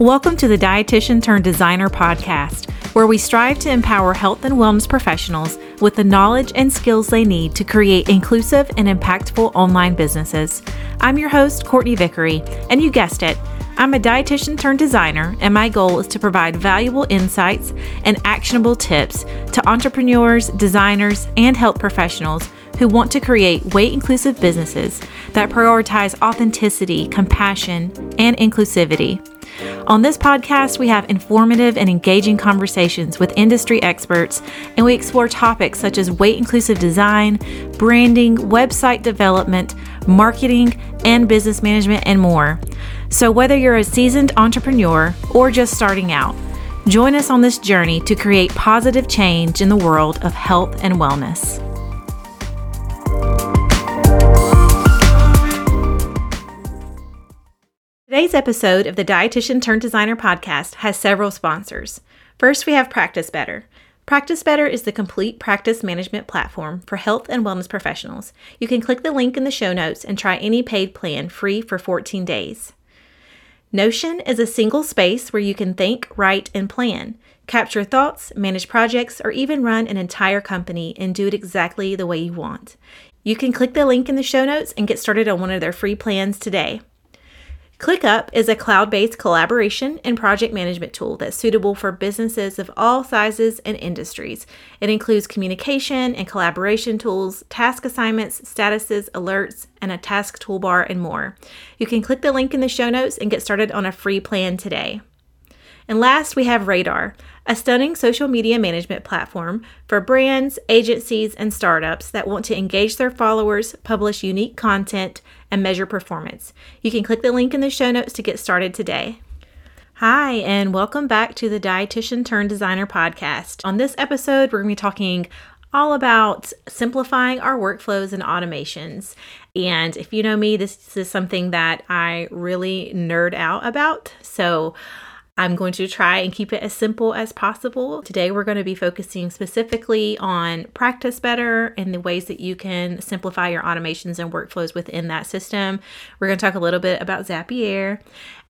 Welcome to the Dietitian Turned Designer podcast, where we strive to empower health and wellness professionals with the knowledge and skills they need to create inclusive and impactful online businesses. I'm your host, Courtney Vickery, and you guessed it. I'm a dietitian turned designer, and my goal is to provide valuable insights and actionable tips to entrepreneurs, designers, and health professionals who want to create weight inclusive businesses that prioritize authenticity, compassion, and inclusivity. On this podcast, we have informative and engaging conversations with industry experts, and we explore topics such as weight inclusive design, branding, website development, marketing, and business management, and more. So, whether you're a seasoned entrepreneur or just starting out, join us on this journey to create positive change in the world of health and wellness. Today's episode of the Dietitian Turned Designer podcast has several sponsors. First, we have Practice Better. Practice Better is the complete practice management platform for health and wellness professionals. You can click the link in the show notes and try any paid plan free for 14 days. Notion is a single space where you can think, write, and plan, capture thoughts, manage projects, or even run an entire company and do it exactly the way you want. You can click the link in the show notes and get started on one of their free plans today. ClickUp is a cloud based collaboration and project management tool that's suitable for businesses of all sizes and industries. It includes communication and collaboration tools, task assignments, statuses, alerts, and a task toolbar, and more. You can click the link in the show notes and get started on a free plan today. And last, we have Radaar, a stunning social media management platform for brands, agencies, and startups that want to engage their followers, publish unique content, and measure performance. You can click the link in the show notes to get started today. Hi, and welcome back to the Dietitian Turned Designer podcast. On this episode, we're going to be talking all about simplifying our workflows and automations. And if you know me, this is something that I really nerd out about. So, I'm going to try and keep it as simple as possible. Today, we're going to be focusing specifically on Practice Better and the ways that you can simplify your automations and workflows within that system. We're going to talk a little bit about Zapier,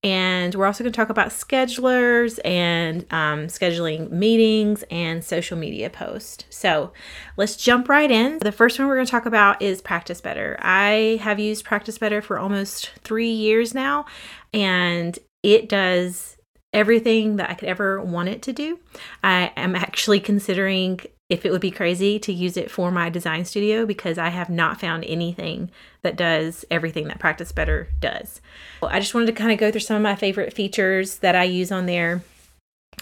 and we're also going to talk about schedulers and um, scheduling meetings and social media posts. So let's jump right in. The first one we're going to talk about is Practice Better. I have used Practice Better for almost three years now, and it does everything that I could ever want it to do. I am actually considering if it would be crazy to use it for my design studio because I have not found anything that does everything that Practice Better does. I just wanted to kind of go through some of my favorite features that I use on there.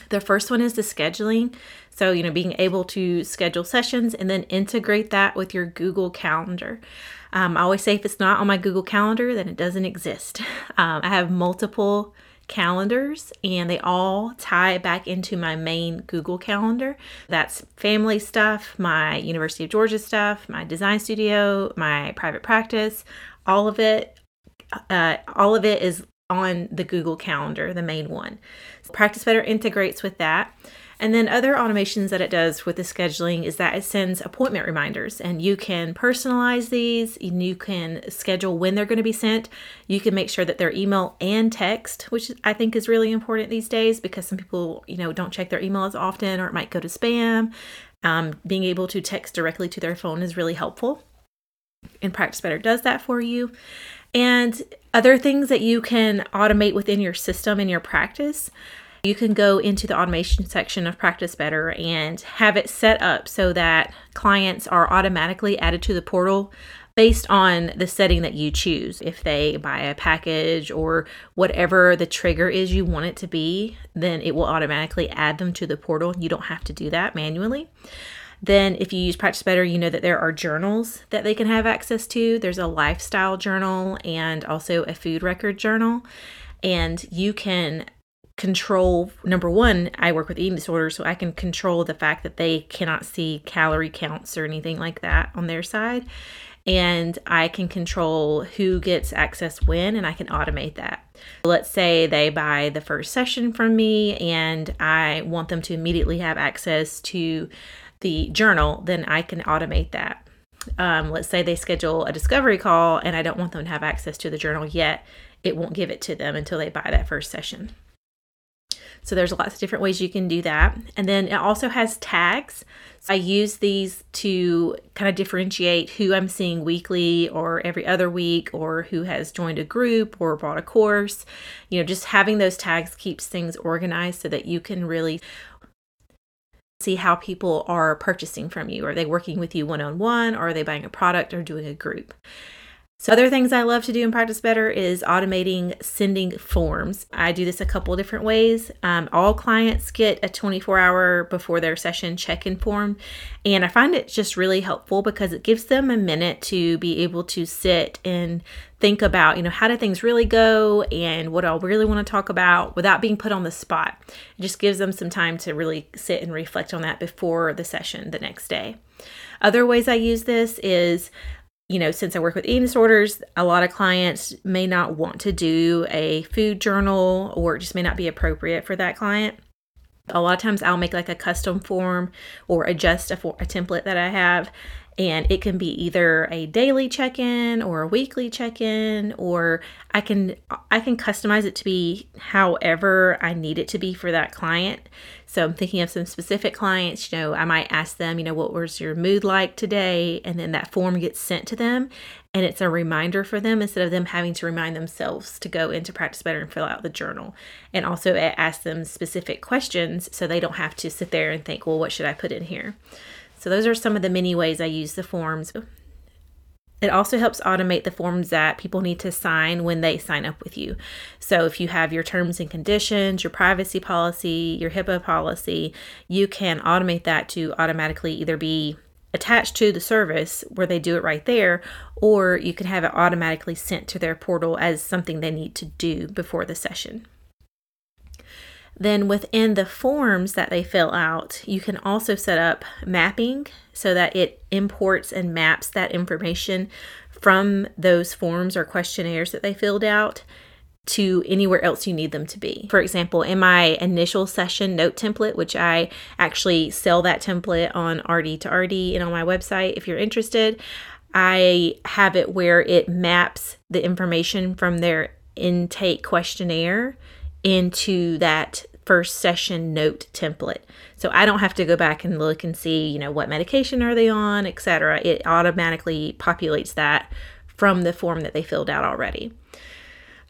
The first one is the scheduling. So, you know, being able to schedule sessions and then integrate that with your Google Calendar. Um, I always say if it's not on my Google Calendar, then it doesn't exist. Um, I have multiple calendars and they all tie back into my main Google Calendar. That's family stuff, my University of Georgia stuff, my design studio, my private practice, all of it. Uh, all of it is on the Google Calendar, the main one. Practice Better integrates with that. And then other automations that it does with the scheduling is that it sends appointment reminders and you can personalize these and you can schedule when they're going to be sent. You can make sure that they're email and text, which I think is really important these days because some people, you know, don't check their email as often or it might go to spam. Um, being able to text directly to their phone is really helpful. And Practice Better does that for you. And other things that you can automate within your system and your practice you can go into the automation section of Practice Better and have it set up so that clients are automatically added to the portal based on the setting that you choose. If they buy a package or whatever the trigger is you want it to be, then it will automatically add them to the portal. You don't have to do that manually. Then, if you use Practice Better, you know that there are journals that they can have access to. There's a lifestyle journal and also a food record journal. And you can control number one i work with eating disorders so i can control the fact that they cannot see calorie counts or anything like that on their side. And i can control who gets access when and i can automate that. Let's say they buy the first session from me and i want them to immediately have access to the journal then i can automate that. Um, let's say they schedule a discovery call and i don't want them to have access to the journal yet. It won't give it to them until they buy that first session So there's lots of different ways you can do that. And then it also has tags. So I use these to kind of differentiate who I'm seeing weekly or every other week or who has joined a group or bought a course. You know, just having those tags keeps things organized so that you can really see how people are purchasing from you. Are they working with you one on one? Or are they buying a product or doing a group? So, other things I love to do in Practice Better is automating sending forms. I do this a couple different ways. Um, all clients get a 24 hour before their session check in form, and I find it just really helpful because it gives them a minute to be able to sit and think about, you know, how do things really go and what I really want to talk about without being put on the spot. It just gives them some time to really sit and reflect on that before the session the next day. Other ways I use this is you know, since I work with eating disorders, a lot of clients may not want to do a food journal or it just may not be appropriate for that client. A lot of times I'll make like a custom form or adjust a, for, a template that I have and it can be either a daily check-in or a weekly check-in or I can I can customize it to be however I need it to be for that client. So I'm thinking of some specific clients, you know, I might ask them, you know, what was your mood like today and then that form gets sent to them and it's a reminder for them instead of them having to remind themselves to go into practice better and fill out the journal. And also ask them specific questions so they don't have to sit there and think, well, what should I put in here? So those are some of the many ways I use the forms. It also helps automate the forms that people need to sign when they sign up with you. So, if you have your terms and conditions, your privacy policy, your HIPAA policy, you can automate that to automatically either be attached to the service where they do it right there, or you can have it automatically sent to their portal as something they need to do before the session. Then within the forms that they fill out, you can also set up mapping so that it imports and maps that information from those forms or questionnaires that they filled out to anywhere else you need them to be. For example, in my initial session note template, which I actually sell that template on RD to RD and on my website if you're interested, I have it where it maps the information from their intake questionnaire into that first session note template. So I don't have to go back and look and see, you know, what medication are they on, etc. It automatically populates that from the form that they filled out already.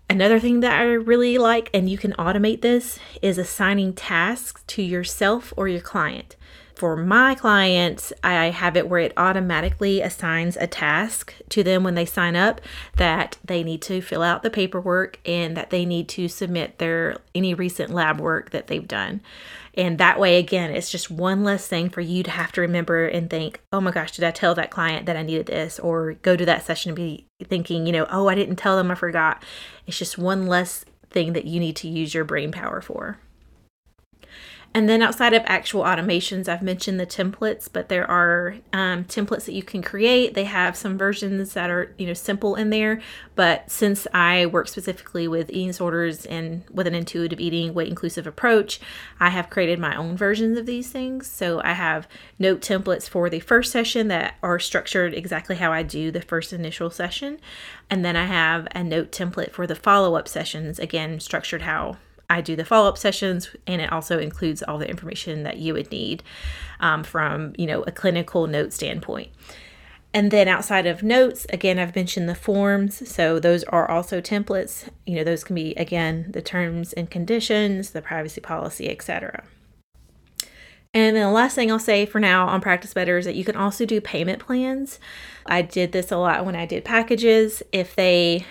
Another thing that I really like, and you can automate this, is assigning tasks to yourself or your client for my clients, I have it where it automatically assigns a task to them when they sign up that they need to fill out the paperwork and that they need to submit their any recent lab work that they've done. And that way, again, it's just one less thing for you to have to remember and think, oh my gosh, did I tell that client that I needed this? Or go to that session and be thinking, you know, oh, I didn't tell them, I forgot. It's just one less thing that you need to use your brain power for. And then outside of actual automations, I've mentioned the templates, but there are um, templates that you can create. They have some versions that are you know simple in there, but since I work specifically with eating disorders and with an intuitive eating, weight inclusive approach, I have created my own versions of these things. So I have note templates for the first session that are structured exactly how I do the first initial session, and then I have a note template for the follow up sessions, again structured how I do the follow up sessions, and it also includes all the information that you would need um, from you know a clinical note standpoint. And then outside of notes, again, I've mentioned the forms. So those are also templates. You know, those can be, again, the terms and conditions, the privacy policy, etc. And then the last thing I'll say for now on Practice Better is that you can also do payment plans. I did this a lot when I did packages. If they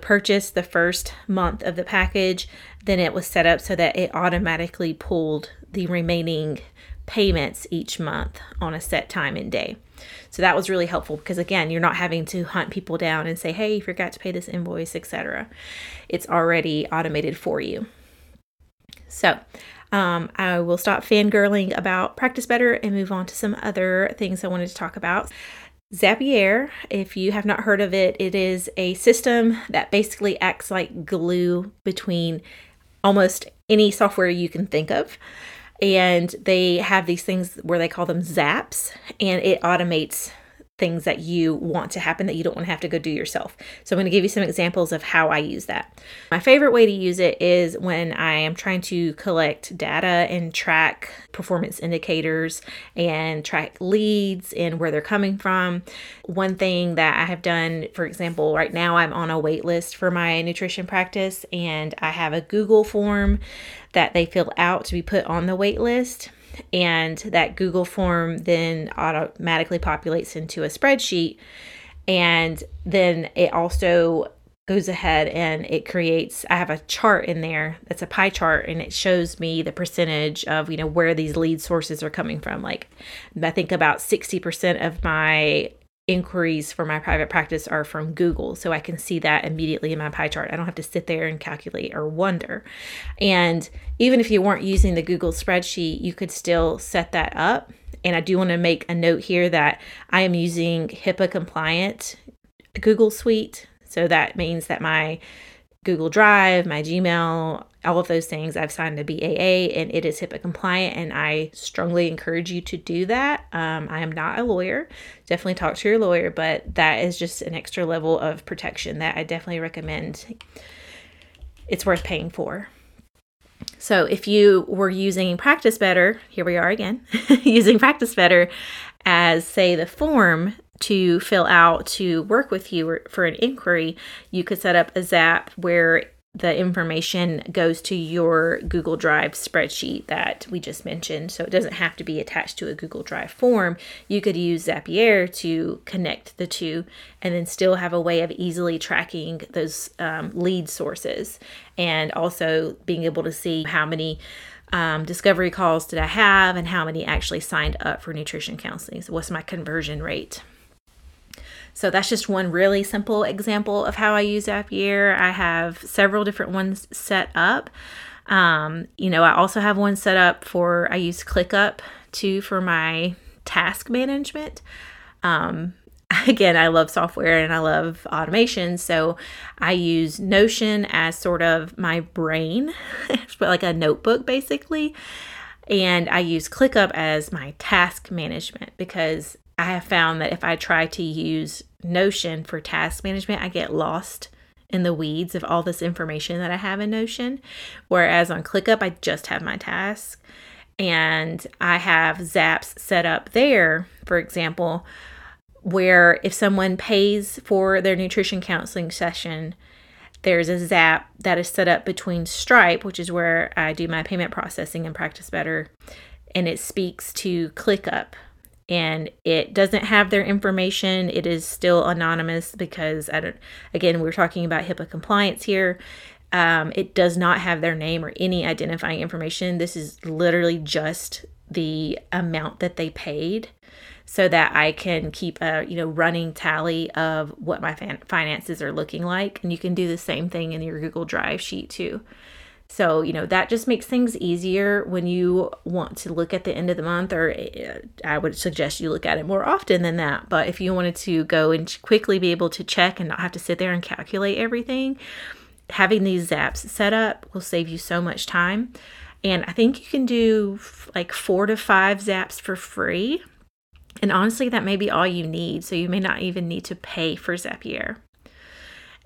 purchase the first month of the package, then it was set up so that it automatically pulled the remaining payments each month on a set time and day. So that was really helpful because again, you're not having to hunt people down and say, "Hey, you forgot to pay this invoice," etc. It's already automated for you. So, um, I will stop fangirling about Practice Better and move on to some other things I wanted to talk about. Zapier, if you have not heard of it, it is a system that basically acts like glue between almost any software you can think of. And they have these things where they call them zaps, and it automates things that you want to happen that you don't want to have to go do yourself. So I'm going to give you some examples of how I use that. My favorite way to use it is when I am trying to collect data and track performance indicators and track leads and where they're coming from. One thing that I have done, for example, right now I'm on a wait list for my nutrition practice and I have a Google form that they fill out to be put on the wait list and that Google form then automatically populates into a spreadsheet. And then it also goes ahead and it creates i have a chart in there that's a pie chart and it shows me the percentage of you know where these lead sources are coming from like i think about 60% of my inquiries for my private practice are from Google. So I can see that immediately in my pie chart. I don't have to sit there and calculate or wonder. And even if you weren't using the Google spreadsheet, you could still set that up. And I do want to make a note here that I am using HIPAA compliant Google Suite. So that means that my Google Drive, my Gmail, all of those things. I've signed a BAA and it is HIPAA compliant, and I strongly encourage you to do that. Um, I am not a lawyer. Definitely talk to your lawyer, but that is just an extra level of protection that I definitely recommend. It's worth paying for. So, if you were using Practice Better, here we are again, using Practice Better as, say, the form to fill out to work with you for an inquiry, you could set up a Zap where the information goes to your Google Drive spreadsheet that we just mentioned. So it doesn't have to be attached to a Google Drive form. You could use Zapier to connect the two and then still have a way of easily tracking those um, lead sources and also being able to see how many. Um, discovery calls did I have and how many actually signed up for nutrition counseling? So, what's my conversion rate? So that's just one really simple example of how I use Zapier. I have several different ones set up. Um, you know, I also have one set up for, I use ClickUp too for my task management. Um, again, I love software and I love automation. So I use Notion as sort of my brain, like a notebook basically. And I use ClickUp as my task management because I have found that if I try to use Notion for task management, I get lost in the weeds of all this information that I have in Notion. Whereas on ClickUp, I just have my task and I have Zaps set up there, for example, where if someone pays for their nutrition counseling session, there's a Zap that is set up between Stripe, which is where I do my payment processing and practice better, and it speaks to ClickUp, and it doesn't have their information. It is still anonymous because I don't. Again, we're talking about HIPAA compliance here. Um, it does not have their name or any identifying information. This is literally just the amount that they paid, so that I can keep a you know running tally of what my finances are looking like. And you can do the same thing in your Google Drive sheet too. So, you know, that just makes things easier when you want to look at the end of the month, or eh, I would suggest you look at it more often than that. But if you wanted to go and quickly be able to check and not have to sit there and calculate everything, having these zaps set up will save you so much time. And I think you can do like four to five zaps for free. And honestly, that may be all you need. So you may not even need to pay for Zapier.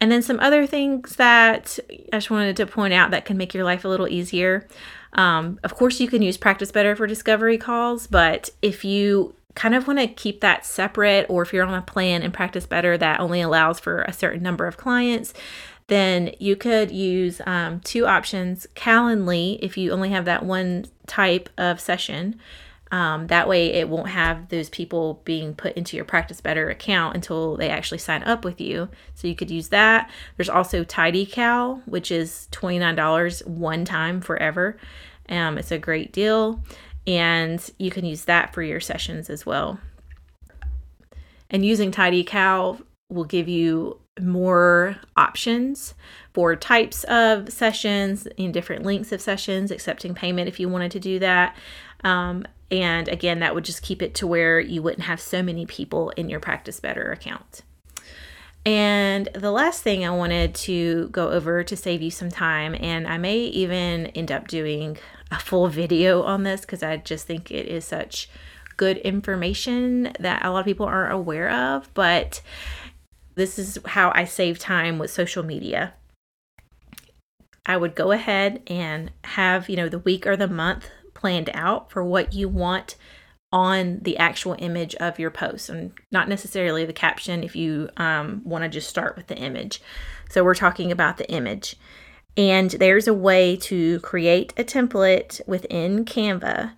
And then some other things that I just wanted to point out that can make your life a little easier. Um, of course, you can use Practice Better for discovery calls, but if you kind of want to keep that separate, or if you're on a plan and Practice Better that only allows for a certain number of clients, then you could use um, two options Calendly if you only have that one type of session um, that way, it won't have those people being put into your Practice Better account until they actually sign up with you. So you could use that. There's also TidyCal, which is $29 one time forever. Um, it's a great deal, and you can use that for your sessions as well. And using TidyCal will give you more options for types of sessions and different lengths of sessions, accepting payment if you wanted to do that. Um, and again, that would just keep it to where you wouldn't have so many people in your Practice Better account. And the last thing I wanted to go over to save you some time, and I may even end up doing a full video on this because I just think it is such good information that a lot of people aren't aware of, but this is how I save time with social media. I would go ahead and have, you know, the week or the month planned out for what you want on the actual image of your post and not necessarily the caption if you um, want to just start with the image. So we're talking about the image. And there's a way to create a template within Canva.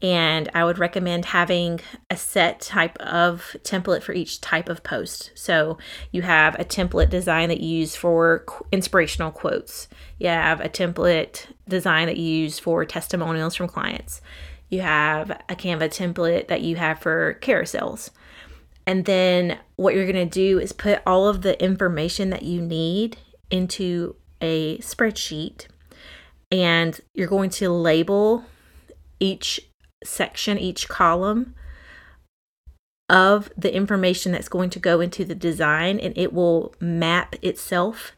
And I would recommend having a set type of template for each type of post. So you have a template design that you use for inspirational quotes. You have a template design that you use for testimonials from clients. You have a Canva template that you have for carousels. And then what you're going to do is put all of the information that you need into a spreadsheet and you're going to label each section, each column of the information that's going to go into the design and it will map itself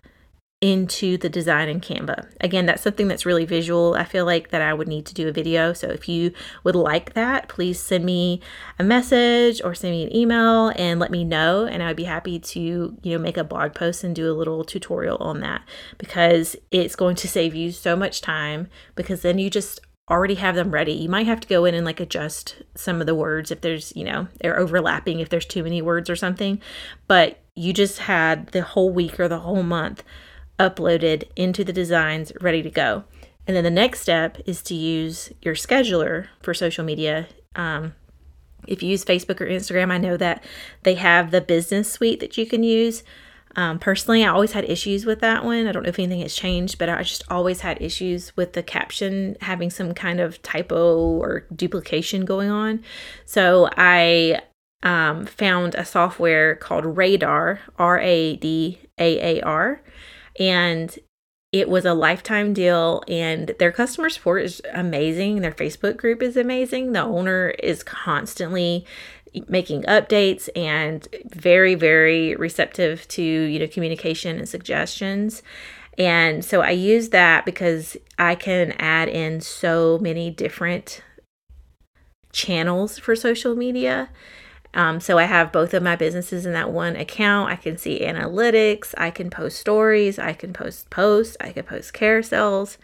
into the design in Canva. Again, that's something that's really visual. I feel like that I would need to do a video. So if you would like that, please send me a message or send me an email and let me know and I'd be happy to, you know, make a blog post and do a little tutorial on that because it's going to save you so much time because then you just already have them ready. You might have to go in and like adjust some of the words if there's, you know, they're overlapping if there's too many words or something, but you just had the whole week or the whole month uploaded into the designs ready to go. And then the next step is to use your scheduler for social media. Um, if you use Facebook or Instagram, I know that they have the business suite that you can use. Um, personally, I always had issues with that one. I don't know if anything has changed, but I just always had issues with the caption having some kind of typo or duplication going on. So I um, found a software called Radaar, R A D A A R and it was a lifetime deal and their customer support is amazing their facebook group is amazing the owner is constantly making updates and very very receptive to you know communication and suggestions. And so i use that because i can add in so many different channels for social media. Um, so I have both of my businesses in that one account. I can see analytics, I can post stories, I can post posts, I can post carousels.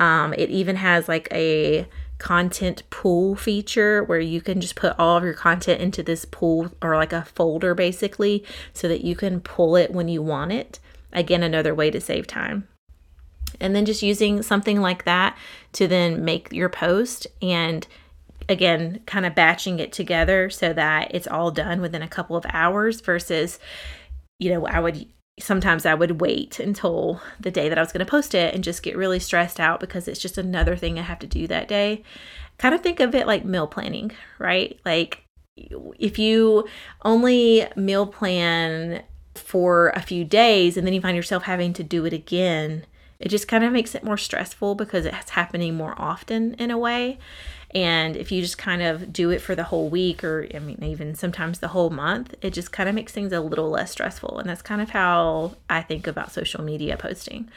Um, it even has like a content pool feature where you can just put all of your content into this pool or like a folder basically so that you can pull it when you want it. Again, another way to save time. And then just using something like that to then make your post and again, kind of batching it together so that it's all done within a couple of hours versus, you know, I would sometimes I would wait until the day that I was going to post it and just get really stressed out because it's just another thing I have to do that day. Kind of think of it like meal planning, right? Like if you only meal plan for a few days and then you find yourself having to do it again, it just kind of makes it more stressful because it's happening more often in a way. And if you just kind of do it for the whole week or, I mean, even sometimes the whole month, it just kind of makes things a little less stressful. And that's kind of how I think about social media posting.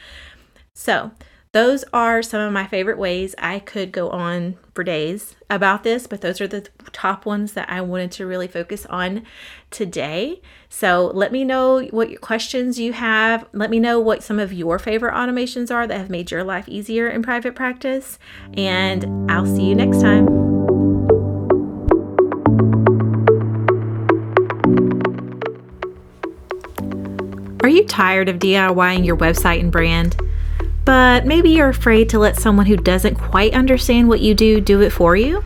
So, those are some of my favorite ways. I could go on for days about this, but those are the top ones that I wanted to really focus on today. So let me know what your questions you have. Let me know what some of your favorite automations are that have made your life easier in private practice. And I'll see you next time. Are you tired of DIYing your website and brand? But maybe you're afraid to let someone who doesn't quite understand what you do do it for you?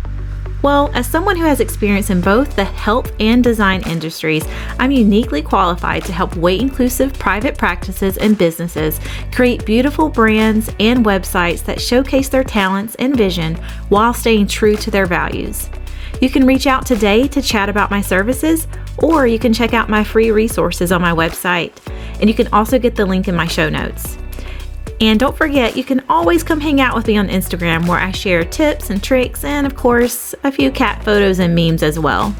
Well, as someone who has experience in both the health and design industries, I'm uniquely qualified to help weight inclusive private practices and businesses create beautiful brands and websites that showcase their talents and vision while staying true to their values. You can reach out today to chat about my services, or you can check out my free resources on my website. And you can also get the link in my show notes. And don't forget, you can always come hang out with me on Instagram where I share tips and tricks and, of course, a few cat photos and memes as well.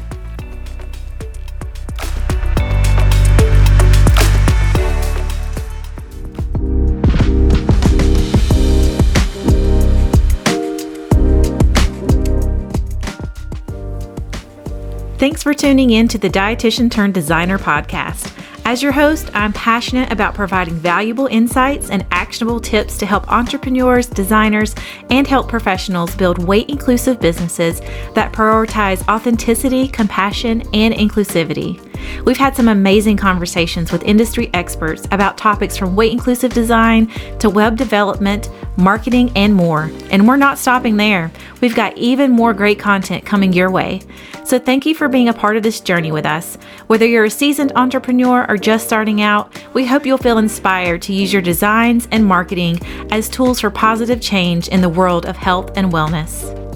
Thanks for tuning in to the Dietitian Turned Designer podcast. As your host, I'm passionate about providing valuable insights and actionable tips to help entrepreneurs, designers, and health professionals build weight inclusive businesses that prioritize authenticity, compassion, and inclusivity. We've had some amazing conversations with industry experts about topics from weight inclusive design to web development, marketing, and more. And we're not stopping there. We've got even more great content coming your way. So thank you for being a part of this journey with us. Whether you're a seasoned entrepreneur or just starting out, we hope you'll feel inspired to use your designs and marketing as tools for positive change in the world of health and wellness.